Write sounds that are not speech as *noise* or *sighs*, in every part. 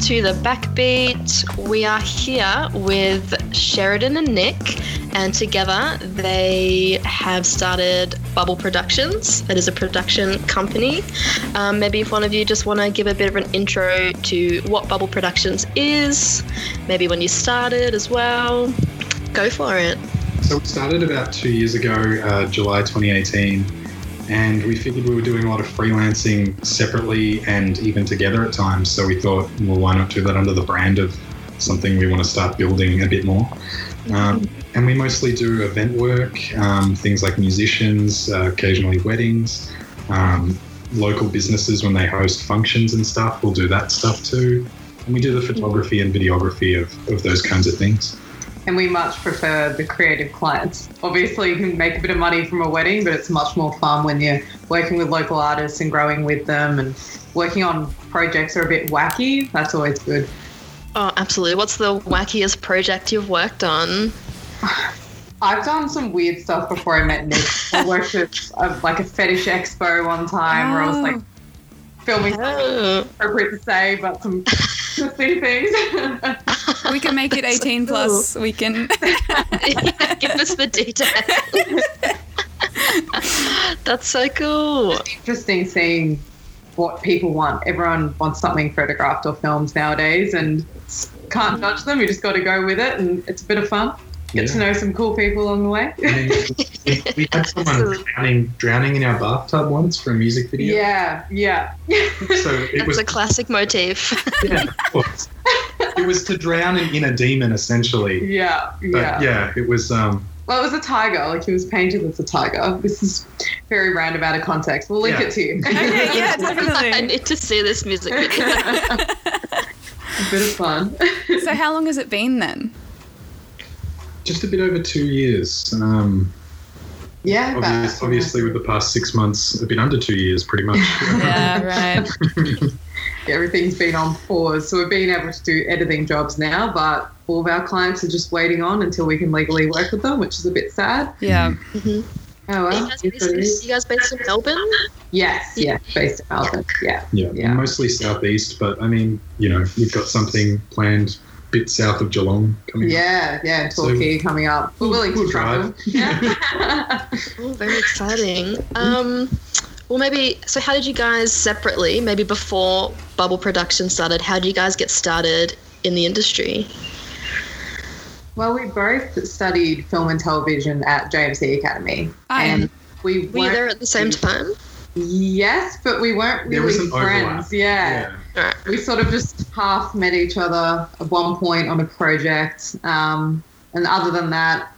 to the Backbeat. We are here with Sheridan and Nick, and together they have started Bubble Productions. That is a production company. Um, maybe if one of you just want to give a bit of an intro to what Bubble Productions is, maybe when you started as well, go for it. So we started about two years ago, uh, July 2018, and we figured we were doing a lot of freelancing separately and even together at times. So we thought, well, why not do that under the brand of something we want to start building a bit more? Um, and we mostly do event work, um, things like musicians, uh, occasionally weddings, um, local businesses when they host functions and stuff. We'll do that stuff too. And we do the photography and videography of, of those kinds of things and we much prefer the creative clients. Obviously, you can make a bit of money from a wedding, but it's much more fun when you're working with local artists and growing with them and working on projects that are a bit wacky. That's always good. Oh, absolutely. What's the wackiest project you've worked on? I've done some weird stuff before I met Nick. I worked at a, like a fetish expo one time oh. where I was like oh. filming oh. appropriate to say, but some *laughs* see things. *laughs* we can make it *laughs* 18 plus. We can *laughs* yeah, give us the details. *laughs* That's so cool. It's interesting seeing what people want. Everyone wants something photographed or filmed nowadays, and can't mm. judge them. You just got to go with it, and it's a bit of fun. Get yeah. to know some cool people along the way. we, we, had someone drowning, drowning in our bathtub once for a music video. Yeah, yeah. So it That's was a classic motif. yeah, of course. It was to drown an inner demon, essentially. Yeah, but yeah. Yeah, it was. Um, well, it was a tiger. Like he was painted as a tiger. This is very random out of context. We'll link yeah. it to you. okay, yeah, *laughs* definitely. I need to see this music video. *laughs* a bit of fun. *laughs* So, how long has it been then? just a bit over two years. Um, yeah, obviously, obviously, with the past six months, it's been under two years, pretty much. yeah, right. Everything's been on pause, so we're being able to do editing jobs now, but all of our clients are just waiting on until we can legally work with them, which is a bit sad. Yeah. Mm-hmm. Oh, well. You, guys you guys based in Melbourne? Yes, yeah, based in Melbourne. Yeah. Yeah, yeah. mostly southeast, but I mean, you know, we've got something planned bit south of Geelong coming yeah, up. Yeah, Torquay so coming up. We're willing we'll to travel. Yeah. *laughs* oh, very exciting. Um, well, maybe, so how did you guys separately, maybe before Bubble Production started, how did you guys get started in the industry? Well, we both studied film and television at JMC Academy. and we were you there at the same time? Yes, but we weren't really friends. Yeah. yeah. We sort of just half met each other at one point on a project. Um, and other than that,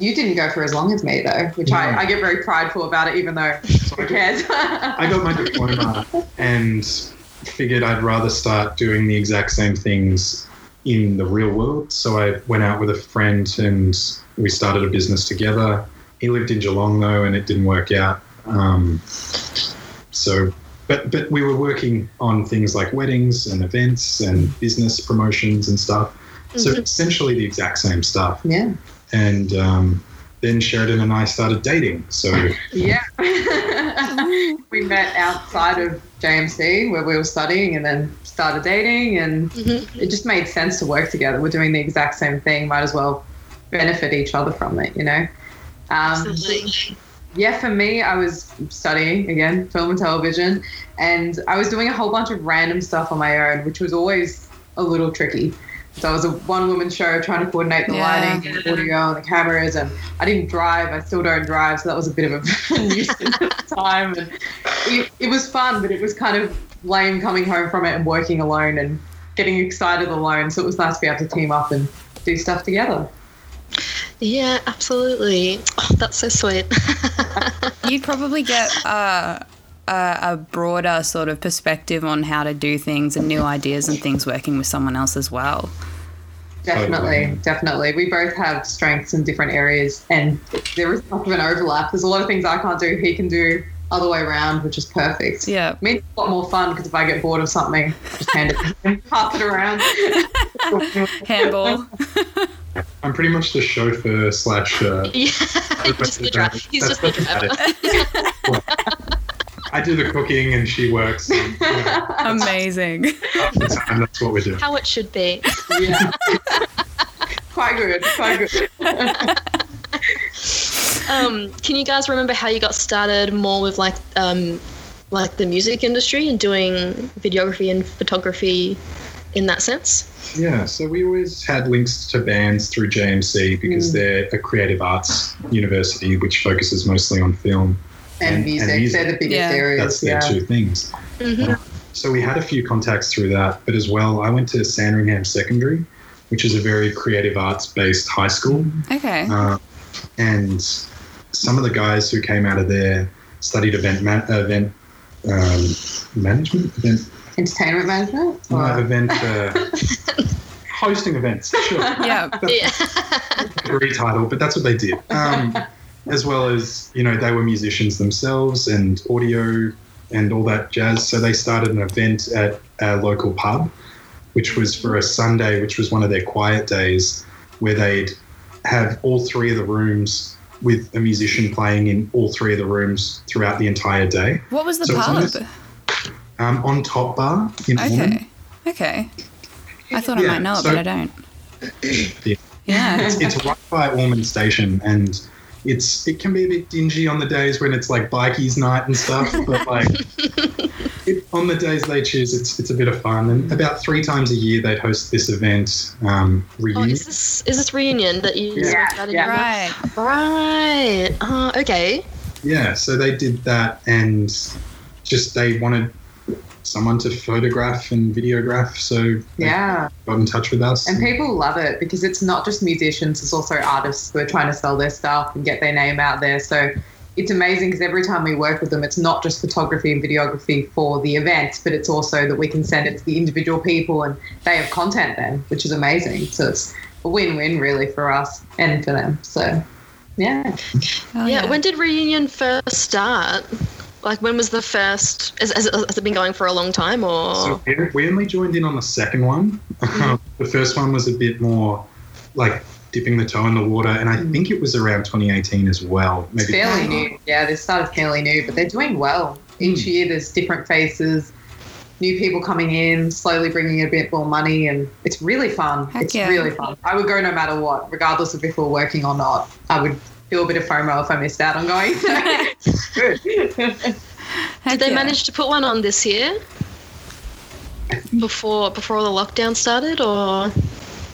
you didn't go for as long as me though, which I, I, get very prideful about it, even though *laughs* who cares? I got my diploma and figured I'd rather start doing the exact same things in the real world. So I went out with a friend and we started a business together. He lived in Geelong though, and it didn't work out. Um, so, but but we were working on things like weddings and events and business promotions and stuff. Mm-hmm. So essentially the exact same stuff. Yeah. And um, then Sheridan and I started dating. So yeah, *laughs* we met outside of JMC where we were studying, and then started dating, and mm-hmm. it just made sense to work together. We're doing the exact same thing. Might as well benefit each other from it, you know. Um, Absolutely yeah, for me, I was studying again film and television, and I was doing a whole bunch of random stuff on my own, which was always a little tricky. So I was a one woman show trying to coordinate the yeah. lighting and the audio and the cameras, and I didn't drive. I still don't drive, so that was a bit of a *laughs* nuisance at the time. And it, it was fun, but it was kind of lame coming home from it and working alone and getting excited alone. So it was nice to be able to team up and do stuff together. Yeah, absolutely. Oh, that's so sweet. *laughs* You'd probably get a, a, a, broader sort of perspective on how to do things and new ideas and things working with someone else as well. Definitely, definitely. We both have strengths in different areas, and there is enough of an overlap. There's a lot of things I can't do, he can do other way around, which is perfect. Yeah. It means a lot more fun because if I get bored of something, I just hand it, *laughs* pass it around. *laughs* Handball. *laughs* I'm pretty much the chauffeur slash. Uh, yeah, just the driver. He's just the driver. I do the cooking and she works. And, you know, Amazing. half that's what we do. How it should be. Yeah. *laughs* quite good. Quite good. *laughs* Um, can you guys remember how you got started more with like um, like the music industry and doing videography and photography in that sense? Yeah, so we always had links to bands through JMC because Mm. they're a creative arts university which focuses mostly on film. And, And- music, and music. they're the biggest Yeah. areas. That's their yeah. two things. hmm So we had a few contacts through that, but as well, I went to Sandringham Secondary, which is a very creative arts based high school. Okay. Uh, and some of the guys who came out of there studied event man- event um, management, event, Entertainment management? no, event uh, *laughs* hosting events. Sure. *laughs* Yeah. Yeah. degree title, but that's what they did. Um, as well as, you know, they were musicians themselves and audio and all that jazz. So they started an event at a local pub, which was for a Sunday, which was one of their quiet days, where they'd have all three of the rooms with a musician playing in all three of the rooms throughout the entire day. What was the So on pub? this- Um, on Top Bar in Ormond. Okay. Okay. I thought I might know it, so- but I don't. Yeah. *coughs* Yeah. it's, it's right by Ormond Station, and it's it can be a bit dingy on the days when it's like bikies night and stuff. But like *laughs* it, on the days they choose, it's it's a bit of fun. And about three times a year, they'd host this event um, Oh, reunion. is this is this reunion that you Yeah. spoke about in Yeah. your- Right. Right. Uh, okay. yeah, so they did that, and just they wanted someone to photograph and videograph. So yeah. got in touch with us. And people love it because it's not just musicians, it's also artists who are trying to sell their stuff and get their name out there. So it's amazing because every time we work with them, it's not just photography and videography for the event, but it's also that we can send it to the individual people and they have content then, which is amazing. So it's a win win really for us and for them. So yeah. Oh, yeah. When did reunion first start? Like, when was the first? Has, has, it, has it been going for a long time, or? So we- we only joined in on the second one. *laughs* the first one was a bit more like dipping the toe in the water, and I think it was around 2018 as well. It's fairly new. Yeah, they started fairly new, but they're doing well. Each Hmm. year there's different faces, new people coming in, slowly bringing a bit more money, and it's really fun. Heck it's yeah. really fun. I would go no matter what, regardless of if we're working or not. I would feel a bit of FOMO if I missed out on going. Good. *laughs* Heck *laughs* Did they yeah. manage to put one on this year? Before before all the lockdown started, or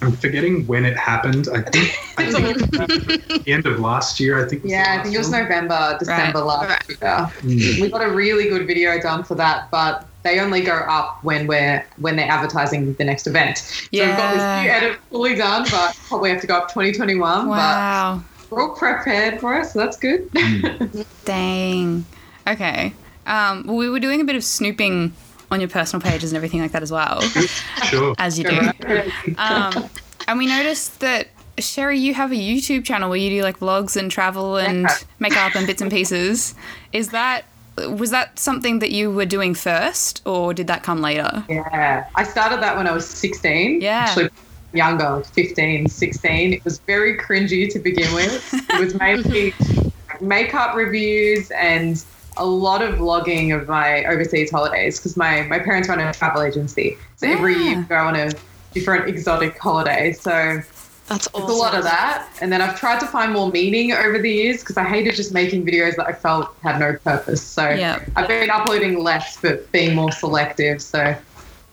I'm forgetting when it happened. I think, I think *laughs* the end of last year. I think. yeah, I think it was one. November, December last Right. year. Mm. we got a really good video done for that, but they only go up when we're when they're advertising the next event. So we've got this new Yeah. edit fully done, but probably have to go up 2021. Wow. But we're all prepared for it, so that's good. *laughs* Dang. Okay. Um, well, we were doing a bit of snooping on your personal pages and everything like that as well, Sure. *laughs* as you do. Um, and we noticed that Sheri, you have a YouTube channel where you do like vlogs and travel and Yeah. makeup and bits and pieces. Is that was that something that you were doing first, or did that come later? yeah, I started that when I was 16. Yeah. Actually, younger, 15, 16. It was very cringy to begin with. *laughs* It was mainly makeup reviews and a lot of vlogging of my overseas holidays because my, my parents run a travel agency. So every Ah. year we go on a different exotic holiday. So that's awesome. It's a lot of that. And then I've tried to find more meaning over the years because I hated just making videos that I felt had no purpose. So Yeah. I've been uploading less, but being more selective. So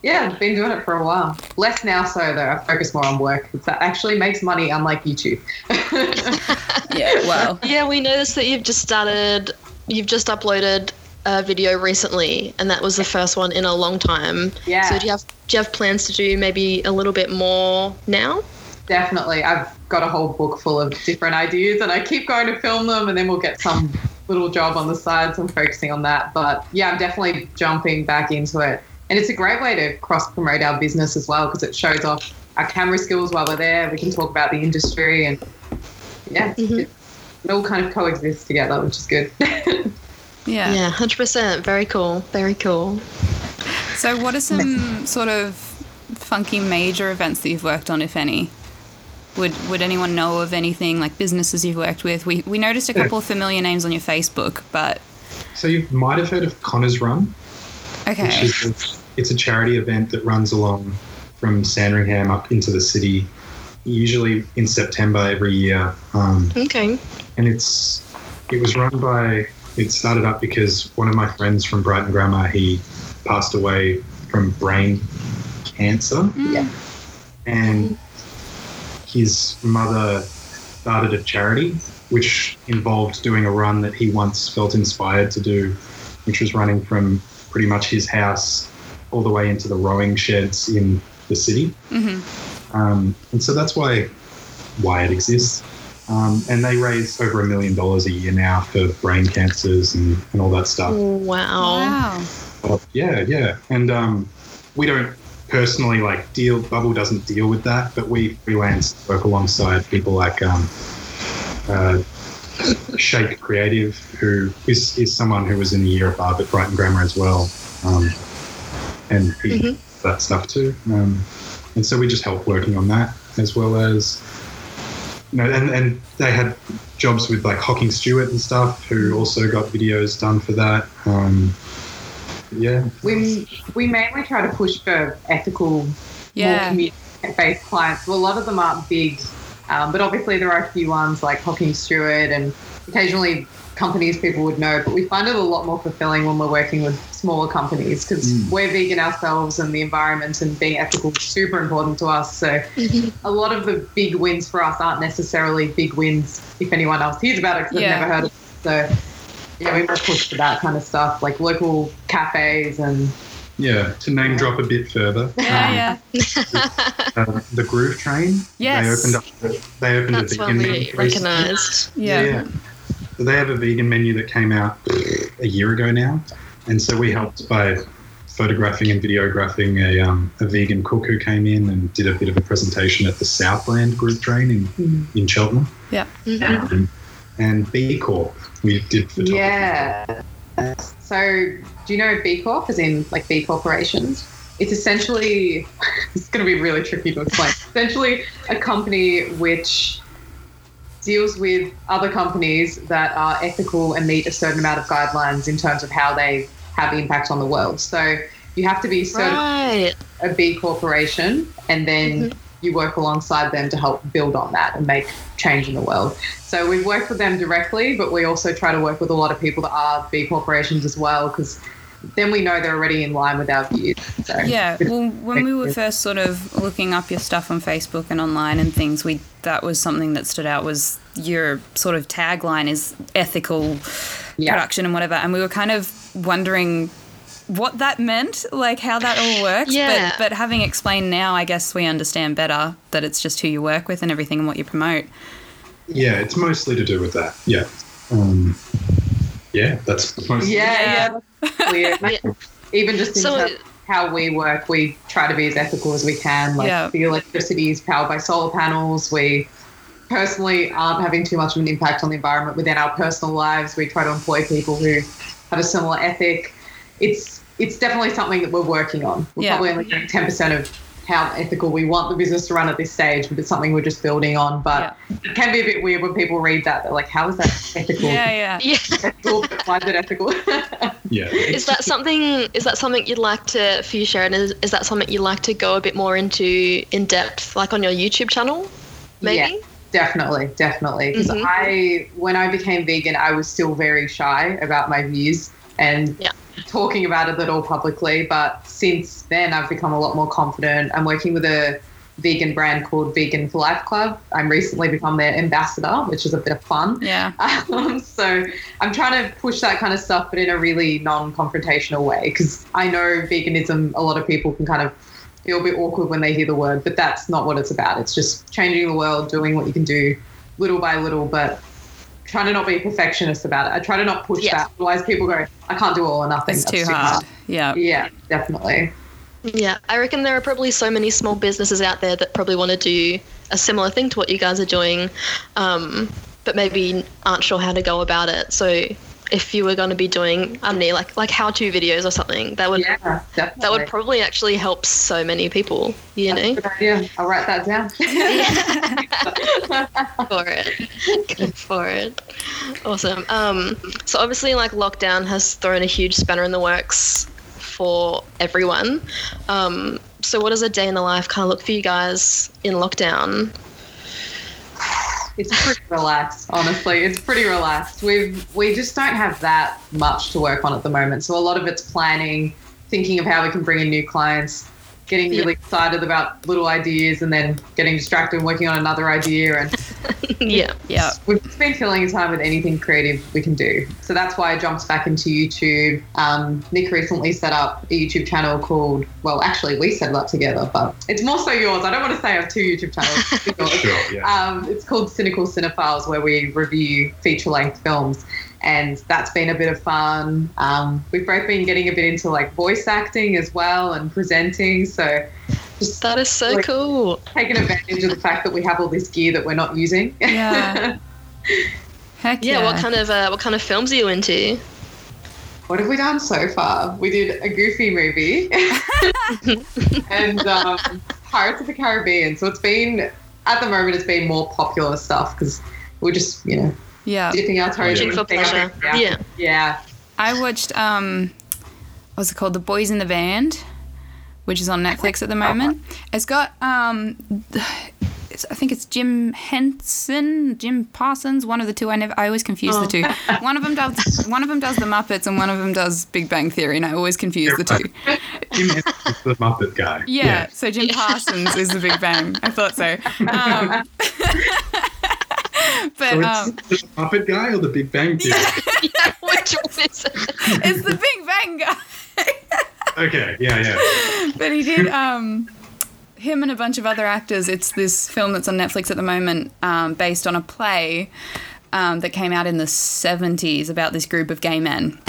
yeah, I've been doing it for a while. Less now, so though. I focus more on work. That actually makes money, unlike YouTube. *laughs* Yeah. Well. Yeah, we noticed that you've just started. You've just uploaded a video recently, and that was the first one in a long time. Yeah. So do you have do you have plans to do maybe a little bit more now? Definitely. I've got a whole book full of different ideas and I keep going to film them and then we'll get some little job on the side. So I'm focusing on that. But yeah, I'm definitely jumping back into it. And it's a great way to cross promote our business as well because it shows off our camera skills while we're there. We can talk about the industry and yeah, Mhm. it, it all kind of coexists together, which is good. *laughs* Yeah. Yeah, hundred percent. Very cool. Very cool. So, what are some sort of funky major events that you've worked on, if any? Would Would anyone know of anything like businesses you've worked with? We we noticed a couple of familiar names on your Facebook, but So you might have heard of Connor's Run, which Okay. is a, it's a charity event that runs along from Sandringham up into the city, usually in September every year. Um, Okay. and it's it was run by it started up because one of my friends from Brighton Grammar he passed away from brain cancer Yeah. and his mother started a charity which involved doing a run that he once felt inspired to do which was running from pretty much his house all the way into the rowing sheds in the city hmm um, and so that's why why it exists. Um, and they raise over a million dollars a year now for brain cancers and, and all that stuff. Wow. Wow. But yeah, yeah. And um, we don't personally like deal. Bubble doesn't deal with that, but we freelance work alongside people like um, uh, Shake Creative, who is, is someone who was in the year above at Brighton Grammar as well, um, and he Mhm. that stuff too. Um, and so we just help working on that as well as you know, and, and they had jobs with like Hocking Stuart and stuff, who also got videos done for that. Yeah, We we mainly try to push for ethical, more Yeah. community-based clients. Well, a lot of them aren't big, um, but obviously there are a few ones like Hocking Stuart and occasionally companies people would know. But we find it a lot more fulfilling when we're working with smaller companies because Mm. we're vegan ourselves and the environment and being ethical is super important to us. So *laughs* a lot of the big wins for us aren't necessarily big wins if anyone else hears about it because Yeah. they've never heard of it. So yeah, we must push for that kind of stuff, like local cafes and yeah. To name drop a bit further, Yeah, um, yeah. uh, *laughs* the Groove Train. Yes. they opened up. They opened That's a well vegan we menu. recently. recognised. Yeah. yeah. So they have a vegan menu that came out a year ago now, and so we helped by photographing and videographing a, um, a vegan cook who came in and did a bit of a presentation at the Southland Groove Train in, in Cheltenham. Mhm. Um, and B Corp we did photography. yeah. So do you know B Corp as in like B corporations? It's essentially *laughs* it's going to be really tricky to explain. essentially, a company which deals with other companies that are ethical and meet a certain amount of guidelines in terms of how they have impact on the world. So you have to be certified Right. a B corporation and then mm-hmm. You work alongside them to help build on that and make change in the world. So we've worked with them directly, but we also try to work with a lot of people that are B corporations as well because then we know they're already in line with our views. So Yeah, well, when we were first sort of looking up your stuff on Facebook and online and things, we that was something that stood out was your sort of tagline is ethical Yeah. production and whatever, and we were kind of wondering what that meant, like how that all works. Yeah. But but having explained now, I guess we understand better that it's just who you work with and everything and what you promote. Yeah, it's mostly to do with that. Yeah. Um, yeah, that's mostly. yeah, Yeah. yeah, that's clear. *laughs* Yeah. Even just in So- terms of how we work, we try to be as ethical as we can. Like Yeah. the electricity is powered by solar panels. We personally aren't having too much of an impact on the environment within our personal lives. We try to employ people who have a similar ethic. It's it's definitely something that we're working on. We're Yeah. probably only doing ten percent of how ethical we want the business to run at this stage, but it's something we're just building on. But it can be a bit weird when people read that. They're like, "How is that ethical? Yeah, yeah. *laughs* Yeah. ethical why is it ethical?" *laughs* Yeah. Is that something? Is that something you'd like to for you, Sharon? Is, is that something you'd like to go a bit more into in depth, like on your YouTube channel? Maybe. Definitely, definitely. Because Mhm. I, when I became vegan, I was still very shy about my views and Yeah. talking about it at all publicly. But since then, I've become a lot more confident. I'm working with a vegan brand called Vegan for Life Club. I'm recently become their ambassador, which is a bit of fun. Yeah. *laughs* Um, so I'm trying to push that kind of stuff, but in a really non-confrontational way, because I know veganism. A lot of people can kind of feel a bit awkward when they hear the word, but that's not what it's about. It's just changing the world, doing what you can do, little by little, but trying to not be a perfectionist about it. I try to not push Yeah. that. Otherwise, people go, "I can't do all or nothing." It's That's too hard. Yeah. Yeah, definitely. Yeah, I reckon there are probably so many small businesses out there that probably want to do a similar thing to what you guys are doing, um, but maybe aren't sure how to go about it. So if you were going to be doing I don't know like like how to videos or something that would Yeah, that would probably actually help so many people. You That's know. good idea. I'll write that down. *laughs* for it. Go for it. Awesome. Um, so obviously, like lockdown has thrown a huge spanner in the works for everyone. Um, so what does a day in the life kind of look for you guys in lockdown? It's pretty relaxed, honestly. It's pretty relaxed. We've we just don't have that much to work on at the moment. So a lot of it's planning, thinking of how we can bring in new clients, getting Yeah. really excited about little ideas, and then getting distracted and working on another idea. And *laughs* yeah. Yeah. we've just been filling time with anything creative we can do. So that's why I jumped back into YouTube. Um, Nick recently set up a YouTube channel called, well, actually, we set it up together, but it's more so yours. I don't want to say I have two YouTube channels. *laughs* It's. Sure, yeah. Um, it's called Cynical Cinephiles, where we review feature length films. And that's been a bit of fun. Um, we've both been getting a bit into like voice acting as well and presenting. So just That is so Like- cool. taking advantage of the fact that we have all this gear that we're not using. *laughs* Yeah. Heck Yeah. yeah. What kind of uh, what kind of films are you into? what have we done so far? We did a Goofy movie *laughs* and um, Pirates of the Caribbean. So it's been, at the moment, it's been more popular stuff because we're just, you know, yeah. dipping our toes Yeah. in. For pleasure. Yeah. Yeah. Yeah. I watched um what's it called? The Boys in the Band, which is on Netflix at the moment. It's got um it's, *sighs* I think it's Jim Henson, Jim Parsons, one of the two. I never I always confuse the two. *laughs* One of them does one of them does the Muppets and one of them does Big Bang Theory and I always confuse the two. *laughs* Jim Henson is the Muppet guy. Yeah, so Jim Parsons is the Big Bang. I thought so. Um, *laughs* *laughs* but um, the Muppet guy or the Big Bang Theory? *laughs* Which one is it? it's the Big Bang guy. *laughs* Okay, yeah, yeah. but he did um him and a bunch of other actors it's this film that's on netflix at the moment um, based on a play um, that came out in the 70s about this group of gay men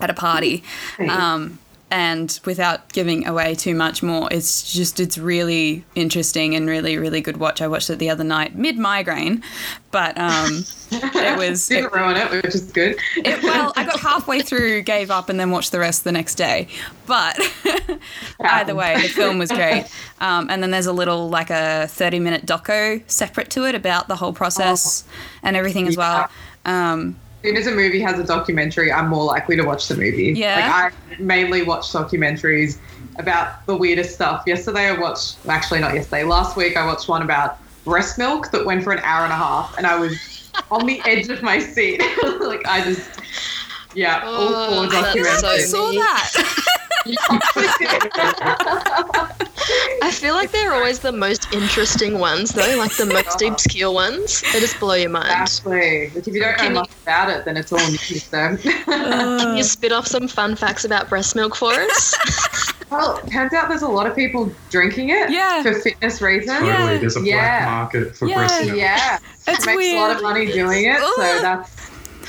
at a party um, and without giving away too much more it's just it's really interesting and really really good watch i watched it the other night mid migraine but um, *laughs* it was Didn't ruin it, which is good. it, well, I got halfway through, gave up, and then watched the rest the next day. But *laughs* either way, the film was great. Um, and then there's a little, like a 30 minute doco separate to it about the whole process and everything as well. Um, soon as a movie has a documentary, I'm more likely to watch the movie. Yeah? Like I mainly watch documentaries about the weirdest stuff. Yesterday I watched actually not yesterday, last week I watched one about breast milk that went for an hour and a half and I was on the edge of my seat. *laughs* like I just yeah, all four documentaries. so I saw that. *laughs* I feel like they're always the most interesting ones, though, like the most obscure ones. They just blow your mind. Exactly. Like if you don't know Can you- much about it, then it's all news. So. Uh. Can you spit off some fun facts about breast milk for us? *laughs* well, it turns out there's a lot of people drinking it Yeah. for fitness reasons. Totally. There's a black market for Yeah, breast milk. Yeah, It's makes a lot of money doing it, so that's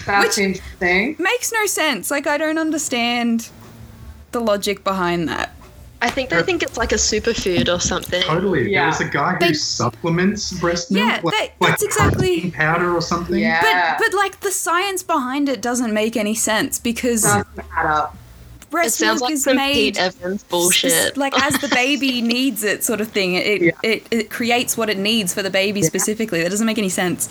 that's Which- interesting. Makes no sense. Like, I don't understand the logic behind that. I think they think it's like a superfood or something. Totally. Yeah. There was a guy who They- supplements breast milk. Yeah, like, they- like that's exactly- powder or something. Yeah, But, but like, the science behind it doesn't make any sense because doesn't add up. It breast sounds milk like is made Pete Evans bullshit. like as the baby *laughs* needs it sort of thing it, Yeah. it it creates what it needs for the baby specifically that doesn't make any sense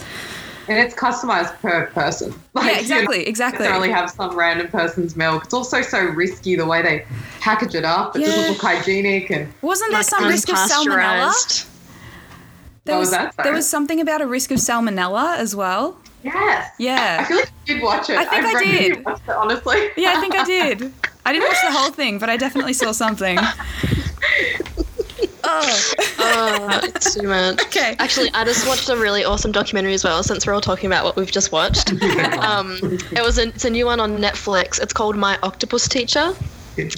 And it's customized per person. *laughs* Like, yeah you exactly don't exactly necessarily have some random person's milk. It's also so risky the way they package it up. It Yeah. doesn't look hygienic and wasn't there like some risk of salmonella there was was that, there was something about a risk of salmonella as well yes. Yeah. I feel like you did watch it. I think I reckon did. You it, honestly. yeah i think i *laughs* did i didn't watch the whole thing but i definitely saw something *laughs* oh *laughs* Oh, it's too much. okay Actually, I just watched a really awesome documentary as well. Since we're all talking about what we've just watched, *laughs* um, it was a, it's a new one on Netflix. It's called My Octopus Teacher.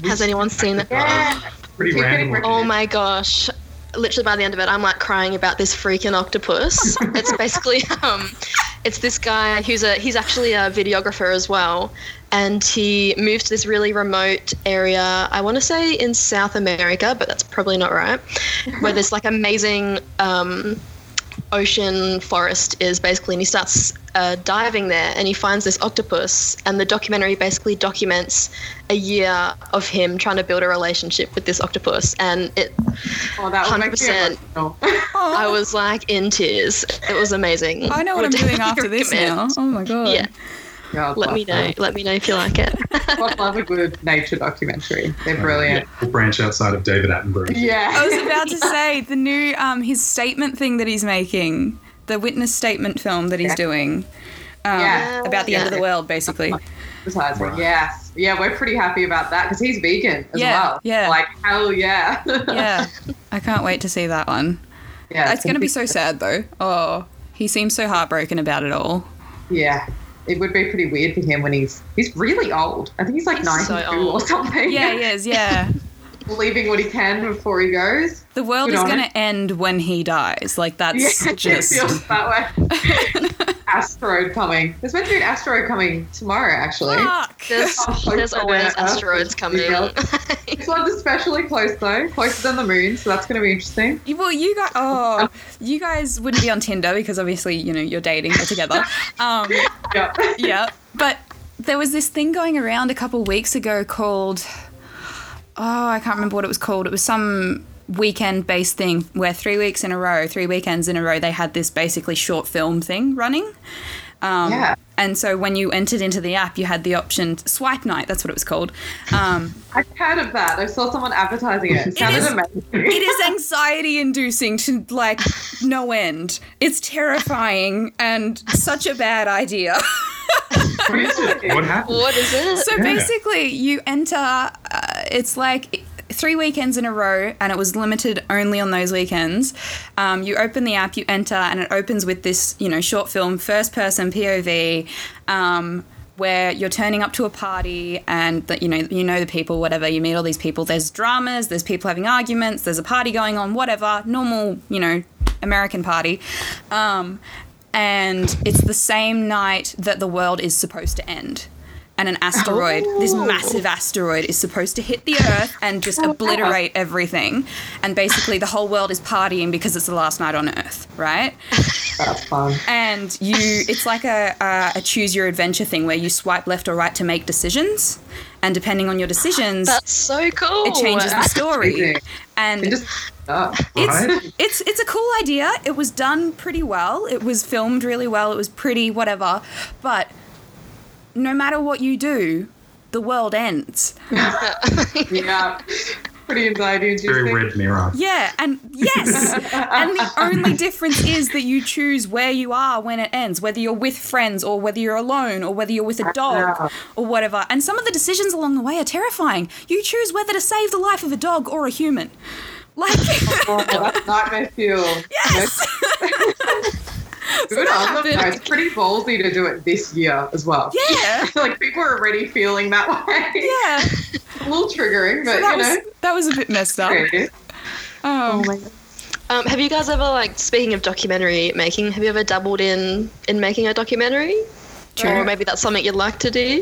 Has anyone seen it? Yeah. pretty Keep random. Oh my gosh. Literally by the end of it, I'm like crying about this freaking octopus. it's basically *laughs* um it's this guy who's a he's actually a videographer as well. And he moved to this really remote area, I want to say in South America, but that's probably not right, where there's like amazing um, ocean forest is basically, and he starts uh, diving there and he finds this octopus, and the documentary basically documents a year of him trying to build a relationship with this octopus, and it. Oh, that would make me 100%. I was like in tears. It was amazing. I know what I'm doing definitely after this now. Oh my god. Yeah, God let me know. them. Let me know if you like it. *laughs* I love a good nature documentary. They're brilliant. We'll branch outside of David Attenborough. Yeah. I was about to *laughs* say the new um his statement thing that he's making, the witness statement film that he's Yeah. doing. Um, Yeah. about the end of the world, basically. *laughs* Right. Yes. Yeah, we're pretty happy about that because he's vegan as Yeah, well. yeah. Like, hell yeah. Yeah, I can't wait to see that one. yeah. It's going to be so sad though. Oh, he seems so heartbroken about it all. Yeah. It would be pretty weird for him when he's he's really old. I think he's like He's so 92 or something. Yeah, he is. Yeah, *laughs* Leaving what he can before he goes. the world Good is going to end when he dies. Like that's *laughs* Yeah, it just. feels that way. *laughs* *laughs* asteroid coming. There's meant to be an asteroid coming tomorrow, actually. Fuck. There's, *laughs* I'm there's always Earth asteroids coming. real. *laughs* This one's especially close though, closer than the moon, so that's going to be interesting. Well, you guys, oh, you guys wouldn't be on Tinder because obviously, you know, you're dating, you're together. Um, Yeah. yeah, but there was this thing going around a couple weeks ago called, oh, I can't remember what it was called. It was some weekend based thing where three weeks in a row, three weekends in a row, they had this basically short film thing running. Um, Yeah. And so when you entered into the app, you had the option swipe night. That's what it was called. Um, *laughs* I've heard of that. I saw someone advertising it. It sounded is- amazing. it is *laughs* anxiety inducing to like no end. It's terrifying and such a bad idea. *laughs* What is it? What happened? what is it? so Yeah. basically, you enter, uh, it's like three weekends in a row, and it was limited only on those weekends. Um, you open the app, you enter, and it opens with this, you know, short film, first person POV. Um, where you're turning up to a party and that you know you know the people whatever you meet all these people there's dramas there's people having arguments there's a party going on whatever normal you know american party um, and it's the same night that the world is supposed to end and an asteroid this massive asteroid is supposed to hit the earth and just oh, obliterate everything and basically the whole world is partying because it's the last night on earth right *laughs* That's fun. and you it's like a, a, a choose your adventure thing where you swipe left or right to make decisions and depending on your decisions That's so cool. it changes the story *laughs* and It just it's it's it's a cool idea. It was done pretty well. It was filmed really well. It was pretty whatever. But no matter what you do, the world ends. *laughs* yeah. Pretty anxiety Very red mirror. Yeah, and yes. *laughs* and the only difference is that you choose where you are when it ends, whether you're with friends or whether you're alone or whether you're with a dog or whatever. And some of the decisions along the way are terrifying. You choose whether to save the life of a dog or a human. Like Oh, that's nightmare *laughs* fuel. yes. *laughs* Good that on them. happened. though. It's pretty ballsy to do it this year as well. Yeah. *laughs* like people are already feeling that way. Yeah. *laughs* A little triggering, but So that you was know. that was a bit messed up. creative. Um, Um, have you guys ever like speaking of documentary making? Have you ever dabbled in in making a documentary? True. Or maybe that's something you'd like to do.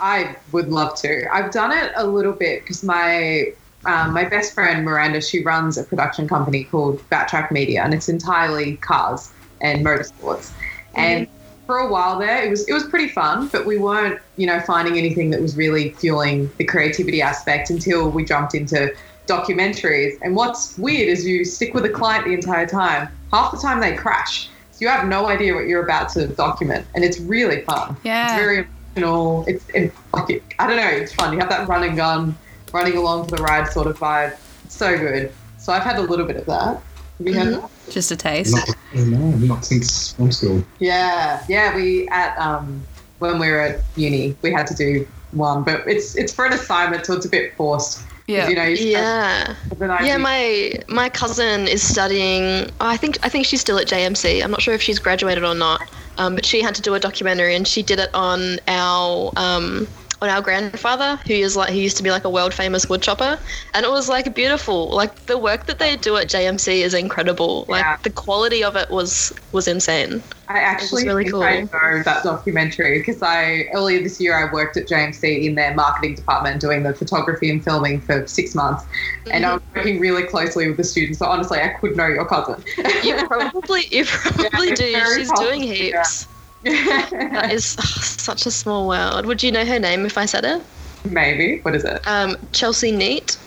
I would love to. I've done it a little bit because my um, my best friend Miranda, she runs a production company called Backtrack Media, and it's entirely cars and motorsports. Mm. And for a while there, it was it was pretty fun, but we weren't you know finding anything that was really fueling the creativity aspect until we jumped into documentaries. And what's weird is you stick with a client the entire time. Half the time they crash, so you have no idea what you're about to document, and it's really fun. Yeah. It's very emotional. It's, it's like it, I don't know. It's fun. You have that run and gun, running along for the ride sort of vibe. It's so good. So I've had a little bit of that. Have you had that? just a taste. Not, no, not since film school. Yeah, yeah. We at um when we were at uni, we had to do one, but it's it's for an assignment, so it's a bit forced. Yeah. You know. Yeah. Yeah, my my cousin is studying. oh, I think I think she's still at JMC. I'm not sure if she's graduated or not. Um, but she had to do a documentary, and she did it on our um, on our grandfather, who is like he used to be like a world famous wood chopper, and it was like beautiful. Like the work that they do at JMC is incredible. Like Yeah. the quality of it was was insane. I actually really cool. I know that documentary because I earlier this year I worked at JMC in their marketing department doing the photography and filming for six months, and I was mm-hmm. working really closely with the students. So honestly, I could know your cousin. You probably you *laughs* probably it's do. She's doing possible, heaps. That is *laughs* ugh, such a small world. Would you know her name if I said it? Maybe. What is it? Um, Chelsea Neat.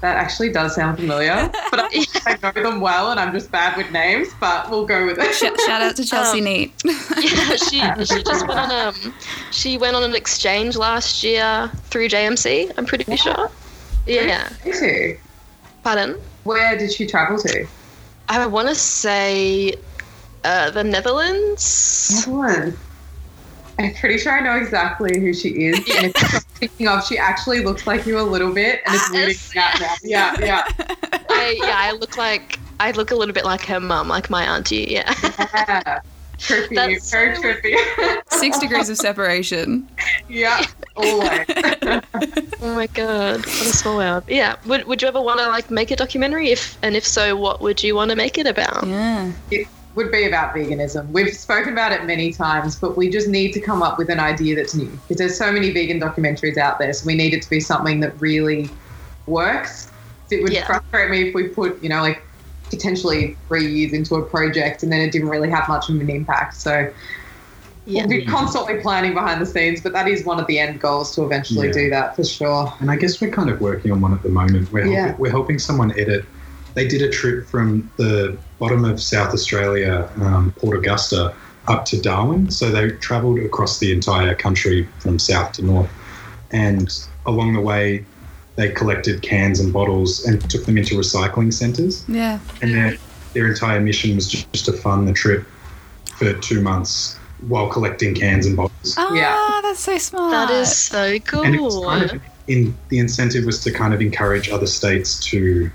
That actually does sound familiar, but I, *laughs* I know them well, and I'm just bad with names. But we'll go with it. Sh- shout out to *laughs* Chelsea Um, Neat. Yeah, she she just went on um she went on an exchange last year through JMC. I'm pretty sure. Yeah. Me too. Pardon. Where did she travel to? I want to say uh, the Netherlands. Netherlands. I'm pretty sure I know exactly who she is. And if you're thinking of, she actually looks like you a little bit, and it's really Yes. out now. Yeah, yeah. I, yeah, I look like I look a little bit like her mum, like my auntie. Yeah. yeah. Trippy, That's very so- trippy. Six *laughs* degrees of separation. yeah, always. *laughs* Oh my god, what a small world. Yeah. Would Would you ever want to like make a documentary? If and if so, what would you want to make it about? Yeah. it would be about veganism. We've spoken about it many times, but we just need to come up with an idea that's new because there's so many vegan documentaries out there. So we need it to be something that really works. It would Yeah. frustrate me if we put, you know, like potentially three years into a project and then it didn't really have much of an impact. So Yeah. we'll be constantly planning behind the scenes, but that is one of the end goals to eventually Yeah. do that for sure. And I guess we're kind of working on one at the moment. We're, Yeah. helping, we're helping someone edit. They did a trip from the bottom of South Australia, um, Port Augusta, up to Darwin. So they travelled across the entire country from south to north. And along the way, they collected cans and bottles and took them into recycling centres. Yeah. And their, their entire mission was just, just to fund the trip for two months while collecting cans and bottles. Oh, Yeah. that's so smart. That is so cool. and it was kind of in the incentive was to kind of encourage other states to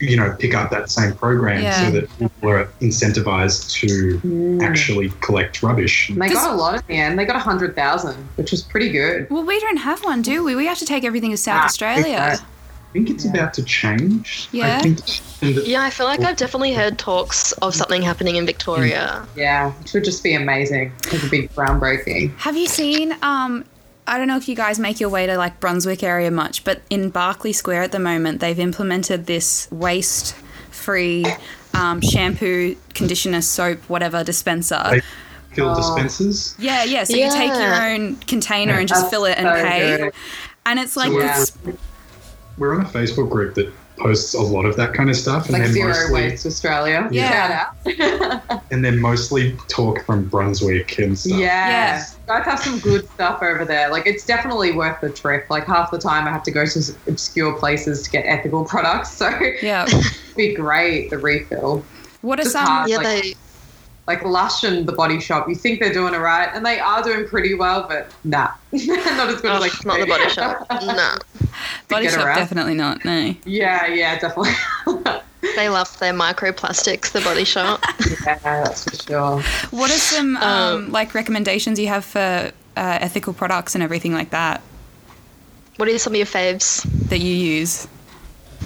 you know pick up that same program Yeah. so that people are incentivized to Mm. actually collect rubbish And they got a lot in the end. They got 100,000, which was pretty good. Well, we don't have one, do we? We have to take everything to South Ah, Australia. I think it's Yeah. about to change Yeah. I think and the- Yeah, I feel like I've definitely heard talks of something happening in Victoria. Yeah, which would just be amazing. It would be groundbreaking. Have you seen? Um, I don't know if you guys make your way to like Brunswick area much, but in Barkly Square at the moment, they've implemented this waste-free um, shampoo, conditioner, soap, whatever dispenser. They- fill Oh. dispensers Yeah, yeah. So you take your own container and just That's fill it and so pay. good. And it's like So we're, this. we're on a facebook group that posts a lot of that kind of stuff and Like they're Zero mostly Waste Australia. Yeah. Shout out. *laughs* and they're mostly talk from brunswick and stuff yeah. Yeah. You guys have some good stuff over there. Like, it's definitely worth the trip. Like, half the time I have to go to obscure places to get ethical *laughs* products. So *laughs* it'd Yeah. be great, the refill. What are Just some? hard. Yeah, like- they. Like Lush and the Body Shop, you think they're doing it right, and they are doing pretty well, but nah, not as good Oh, as like not the body shop. No, Body get shop, around. definitely not. No. Yeah, yeah, definitely. *laughs* they love their microplastics. The body shop. *laughs* yeah, that's for sure. What are some um, Um, like recommendations you have for uh, ethical products and everything like that What are some of your faves? that you use?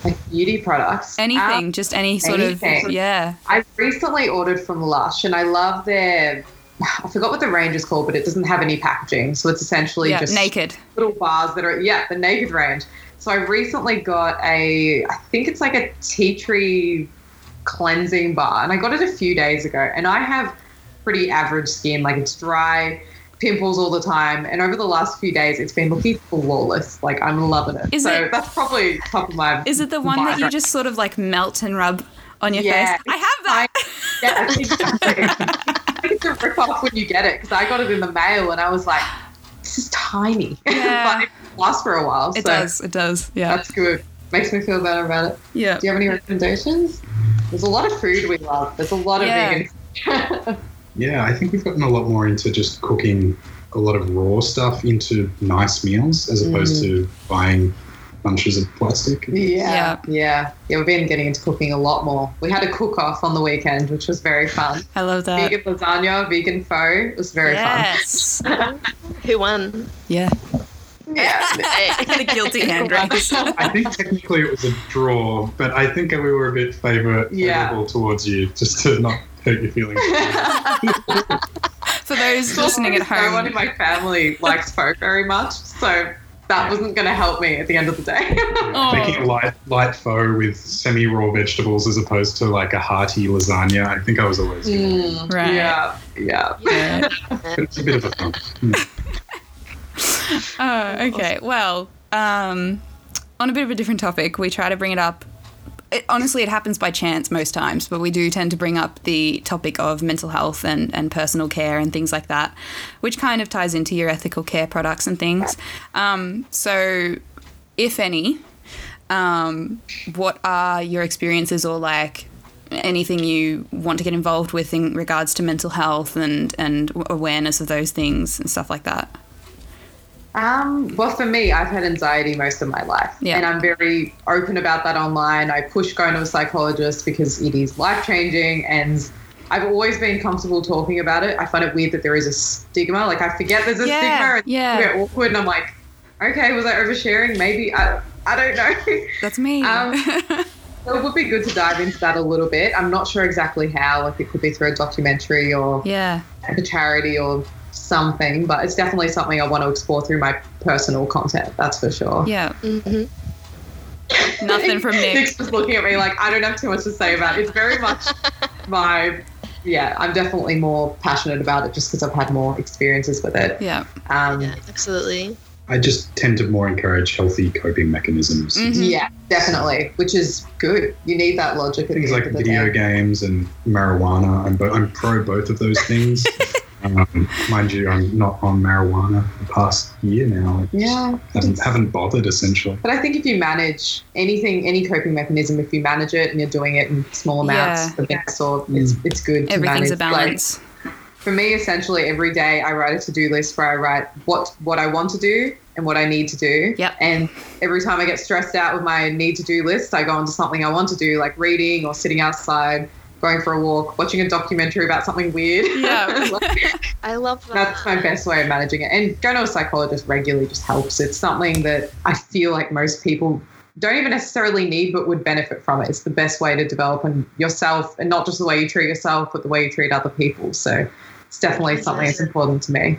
Like beauty products. Anything, Um, just any sort anything. of yeah. I recently ordered from Lush, and I love their. I forgot what the range is called, but it doesn't have any packaging, so it's essentially Yeah, just naked. little bars that are yeah the naked range. So I recently got a I think it's like a tea tree cleansing bar, and I got it a few days ago, and I have pretty average skin, like it's dry. Pimples all the time, and over the last few days, it's been looking flawless. Like I'm loving it. Is so it- that's probably top of my. Is it the one that you just sort of like melt and rub on your Yeah. face? I have that. Yeah, exactly. *laughs* I think it's a rip off when you get it because I got it in the mail and I was like, this is tiny. *laughs* Yeah. *laughs* but it lasts for a while. It so does. It does. Yeah. That's good. Makes me feel better about it. Yeah. Do you have any recommendations? There's a lot of food we love. There's a lot of Yeah. vegan. *laughs* Yeah, I think we've gotten a lot more into just cooking a lot of raw stuff into nice meals as opposed mm. to buying bunches of plastic. yeah, Yeah. yeah, yeah. We've been getting into cooking a lot more. We had a cook off on the weekend, which was very fun. I love that. vegan lasagna, vegan pho. It was very fun. yes. *laughs* Who won? Yeah. Yeah. *laughs* *laughs* the guilty hand raise. I think technically it was a draw, but I think we were a bit favor- Yeah. favorable towards you, just to not hurt your feelings. For those listening at home, No one in my family likes pho very much, so that wasn't going to help me at the end of the day. *laughs* Oh. Making a light, light pho with semi raw vegetables as opposed to like a hearty lasagna. I think I was always. Mm, Right. Yeah. Yeah. Yeah. It's a bit of a fun. *laughs* Oh, okay. Well, um, on a bit of a different topic, we try to bring it up. It, honestly, it happens by chance most times, but we do tend to bring up the topic of mental health and, and personal care and things like that, which kind of ties into your ethical care products and things. Um, so, if any, um, what are your experiences or like anything you want to get involved with in regards to mental health and, and awareness of those things and stuff like that? Um, well, for me, I've had anxiety most of my life, Yeah. and I'm very open about that online. I push going to a psychologist because it is life changing, and I've always been comfortable talking about it. I find it weird that there is a stigma. Like I forget there's a Yeah, stigma, and yeah. I get awkward, and I'm like, okay, was I oversharing? Maybe I, I don't know. *laughs* That's me. Um, *laughs* So it would be good to dive into that a little bit. I'm not sure exactly how. Like it could be through a documentary or yeah. a charity or something, but it's definitely something I want to explore through my personal content. That's for sure. Yeah. hmm *laughs* Nothing from Nick. Nick's just looking at me like I don't have too much to say about it. It's very much *laughs* my yeah. I'm definitely more passionate about it just because I've had more experiences with it. Yeah. Um, Yeah, absolutely. I just tend to more encourage healthy coping mechanisms. Mhm. yeah, definitely, which is good. You need that logic. At Things the like end of the video day. games and marijuana. I'm, bo- I'm pro both of those things. *laughs* um, mind you, I'm not on marijuana the past year now. I Yeah. haven't, haven't bothered essentially. But I think if you manage anything, any coping mechanism, if you manage it and you're doing it in small amounts, Yeah. of any sort, it's, it's good to Everything's a manage. Like, balance. for me, essentially, every day I write a to-do list where I write what what I want to do and what I need to do. Yep. And every time I get stressed out with my need to do list, I go into something I want to do, like reading or sitting outside, going for a walk, watching a documentary about something weird. Yeah. *laughs* Like, I love that. that's my best way of managing it. And going to a psychologist regularly just helps. It's something that I feel like most people don't even necessarily need, but would benefit from it. It's the best way to develop and yourself, and not just the way you treat yourself, but the way you treat other people. So it's definitely something that's important to me.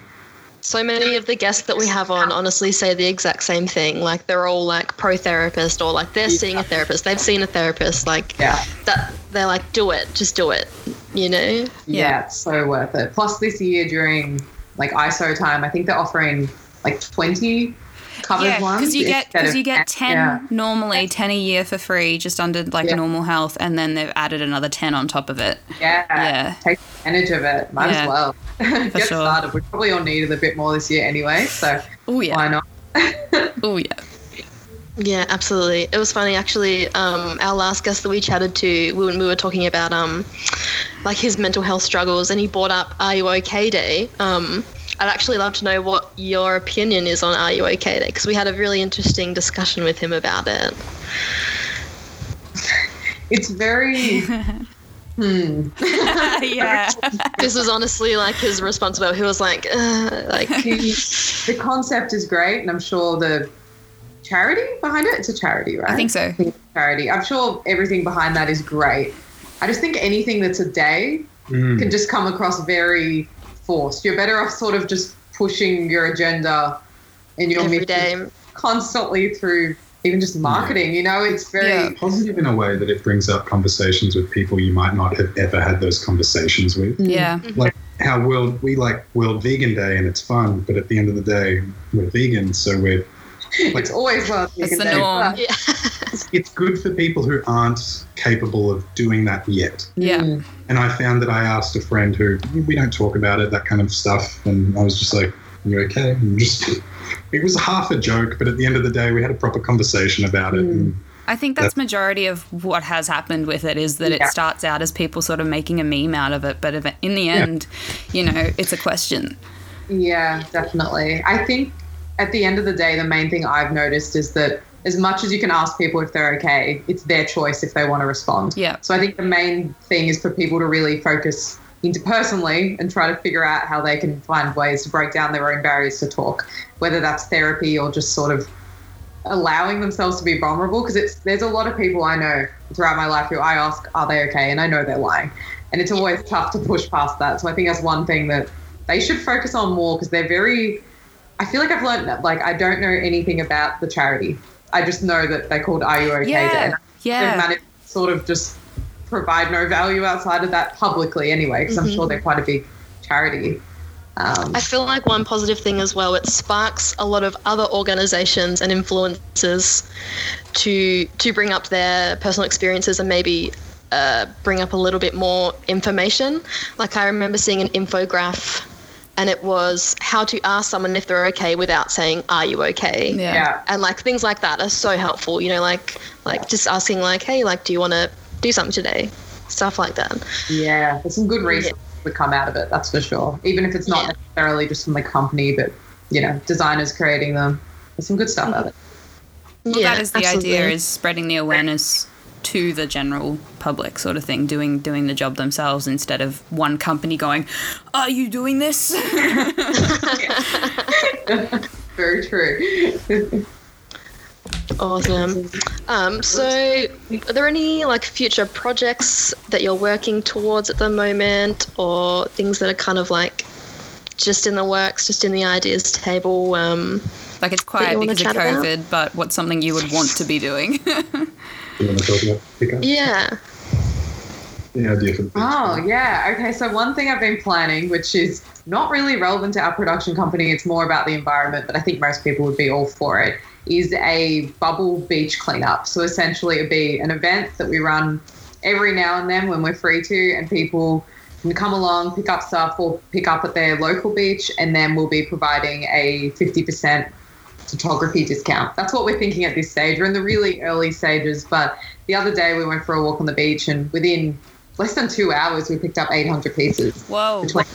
So many of the guests that we have on honestly say the exact same thing. Like they're all like pro therapist or like they're seeing a therapist. They've seen a therapist. Like Yeah. that. They're like, do it, just do it. You know? Yeah, Yeah. it's so worth it. Plus, this year during like ISO time, I think they're offering like 20 covered Yeah, ones. because you get because you get 10. Yeah. normally ten a year for free, just under like Yeah. normal health, and then they've added another ten on top of it. Yeah. Yeah. Take advantage of it. Might Yeah. as well. *laughs* Get sure. started. We probably all needed a bit more this year anyway, so Oh yeah. why not? *laughs* Oh yeah. Yeah, absolutely. It was funny actually. Um, our last guest that we chatted to, when we were talking about um, like his mental health struggles, and he brought up "Are you okay?" Day. Um, I'd actually love to know what your opinion is on "Are you okay?" Day because we had a really interesting discussion with him about it. It's very. *laughs* hmm. *laughs* yeah. this was honestly like his responsibility. He was like, uh, like The, the concept is great, and I'm sure the charity behind it. It's a charity, right? I think so. think it's a charity. I'm sure everything behind that is great. I just think anything that's a day Mm. can just come across very forced. You're better off sort of just pushing your agenda and your every mission constantly through even just marketing. You know, it's very Yeah. Positive in a way that it brings up conversations with people you might not have ever had those conversations with. Mm-hmm. Yeah. Mm-hmm. Like how world we like World Vegan Day and it's fun, but at the end of the day, we're vegan, so we're Like, *laughs* it's always well. That's the norm. Yeah. *laughs* it's good for people who aren't capable of doing that yet. Yeah. Mm. And I found that I asked a friend who we don't talk about it, that kind of stuff, and I was just like, "You okay?" And just it was half a joke, but at the end of the day, we had a proper conversation about it. And I think that's majority of what has happened with it is that Yeah. it starts out as people sort of making a meme out of it, but if- in the end, you know, it's a question. Yeah, definitely. I think at the end of the day, the main thing I've noticed is that as much as you can ask people if they're okay, it's their choice if they want to respond. Yeah. So I think the main thing is for people to really focus interpersonally and try to figure out how they can find ways to break down their own barriers to talk, whether that's therapy or just sort of allowing themselves to be vulnerable. Because it's there's a lot of people I know throughout my life who I ask, are they okay? And I know they're lying. And it's always tough to push past that. So I think that's one thing that they should focus on more because they're very I feel like I've learned that. Like, I don't know anything about the charity. I just know that they called Are You Okay? Yeah, And they've yeah. managed to sort of just provide no value outside of that publicly anyway, because I'm Mhm. sure they're quite a big charity. Um, I feel like one positive thing as well, it sparks a lot of other organizations and influencers to to bring up their personal experiences and maybe uh, bring up a little bit more information. Like I remember seeing an infograph and it was how to ask someone if they're okay without saying, Are you okay? Yeah. yeah. And like things like that are so helpful, you know, like like just asking like, hey, like do you wanna do something today? Stuff like that. Yeah, there's some good resources that come out of it, that's for sure. Even if it's not Yeah. necessarily just from the company, but you know, designers creating them. There's some good stuff out of it. Well, yeah, that is the absolutely. idea: is spreading the awareness to the general public, sort of thing. Doing doing the job themselves instead of one company going, "Are you doing this?" *laughs* *laughs* Very true. Awesome. Um, so, are there any like future projects that you're working towards at the moment, or things that are kind of like just in the works, just in the ideas table? Um, like it's That quiet wanna because of chat about? COVID, but what's something you would want to be doing? *laughs* You want to talk about pickup? yeah. The idea Oh, yeah. Okay. So, one thing I've been planning, which is not really relevant to our production company, it's more about the environment, but I think most people would be all for it, is a bubble beach cleanup. So, essentially, it'd be an event that we run every now and then when we're free to, and people can come along, pick up stuff, or pick up at their local beach, and then we'll be providing a 50% photography discount. That's what we're thinking at this stage. We're in the really early stages, but the other day we went for a walk on the beach, and within less than two hours, we picked up 800 pieces. Whoa! Between,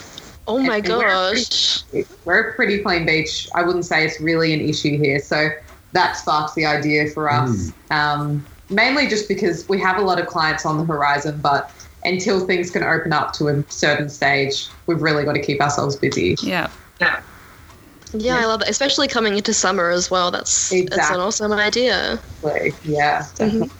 Oh my And we're gosh. we're a pretty clean beach. I wouldn't say it's really an issue here. So that sparks the idea for us. Um, mainly just because we have a lot of clients on the horizon, but until things can open up to a certain stage, we've really got to keep ourselves busy. Yeah. Yeah, I love that, especially coming into summer as well. That's that's an awesome idea. Yeah, definitely.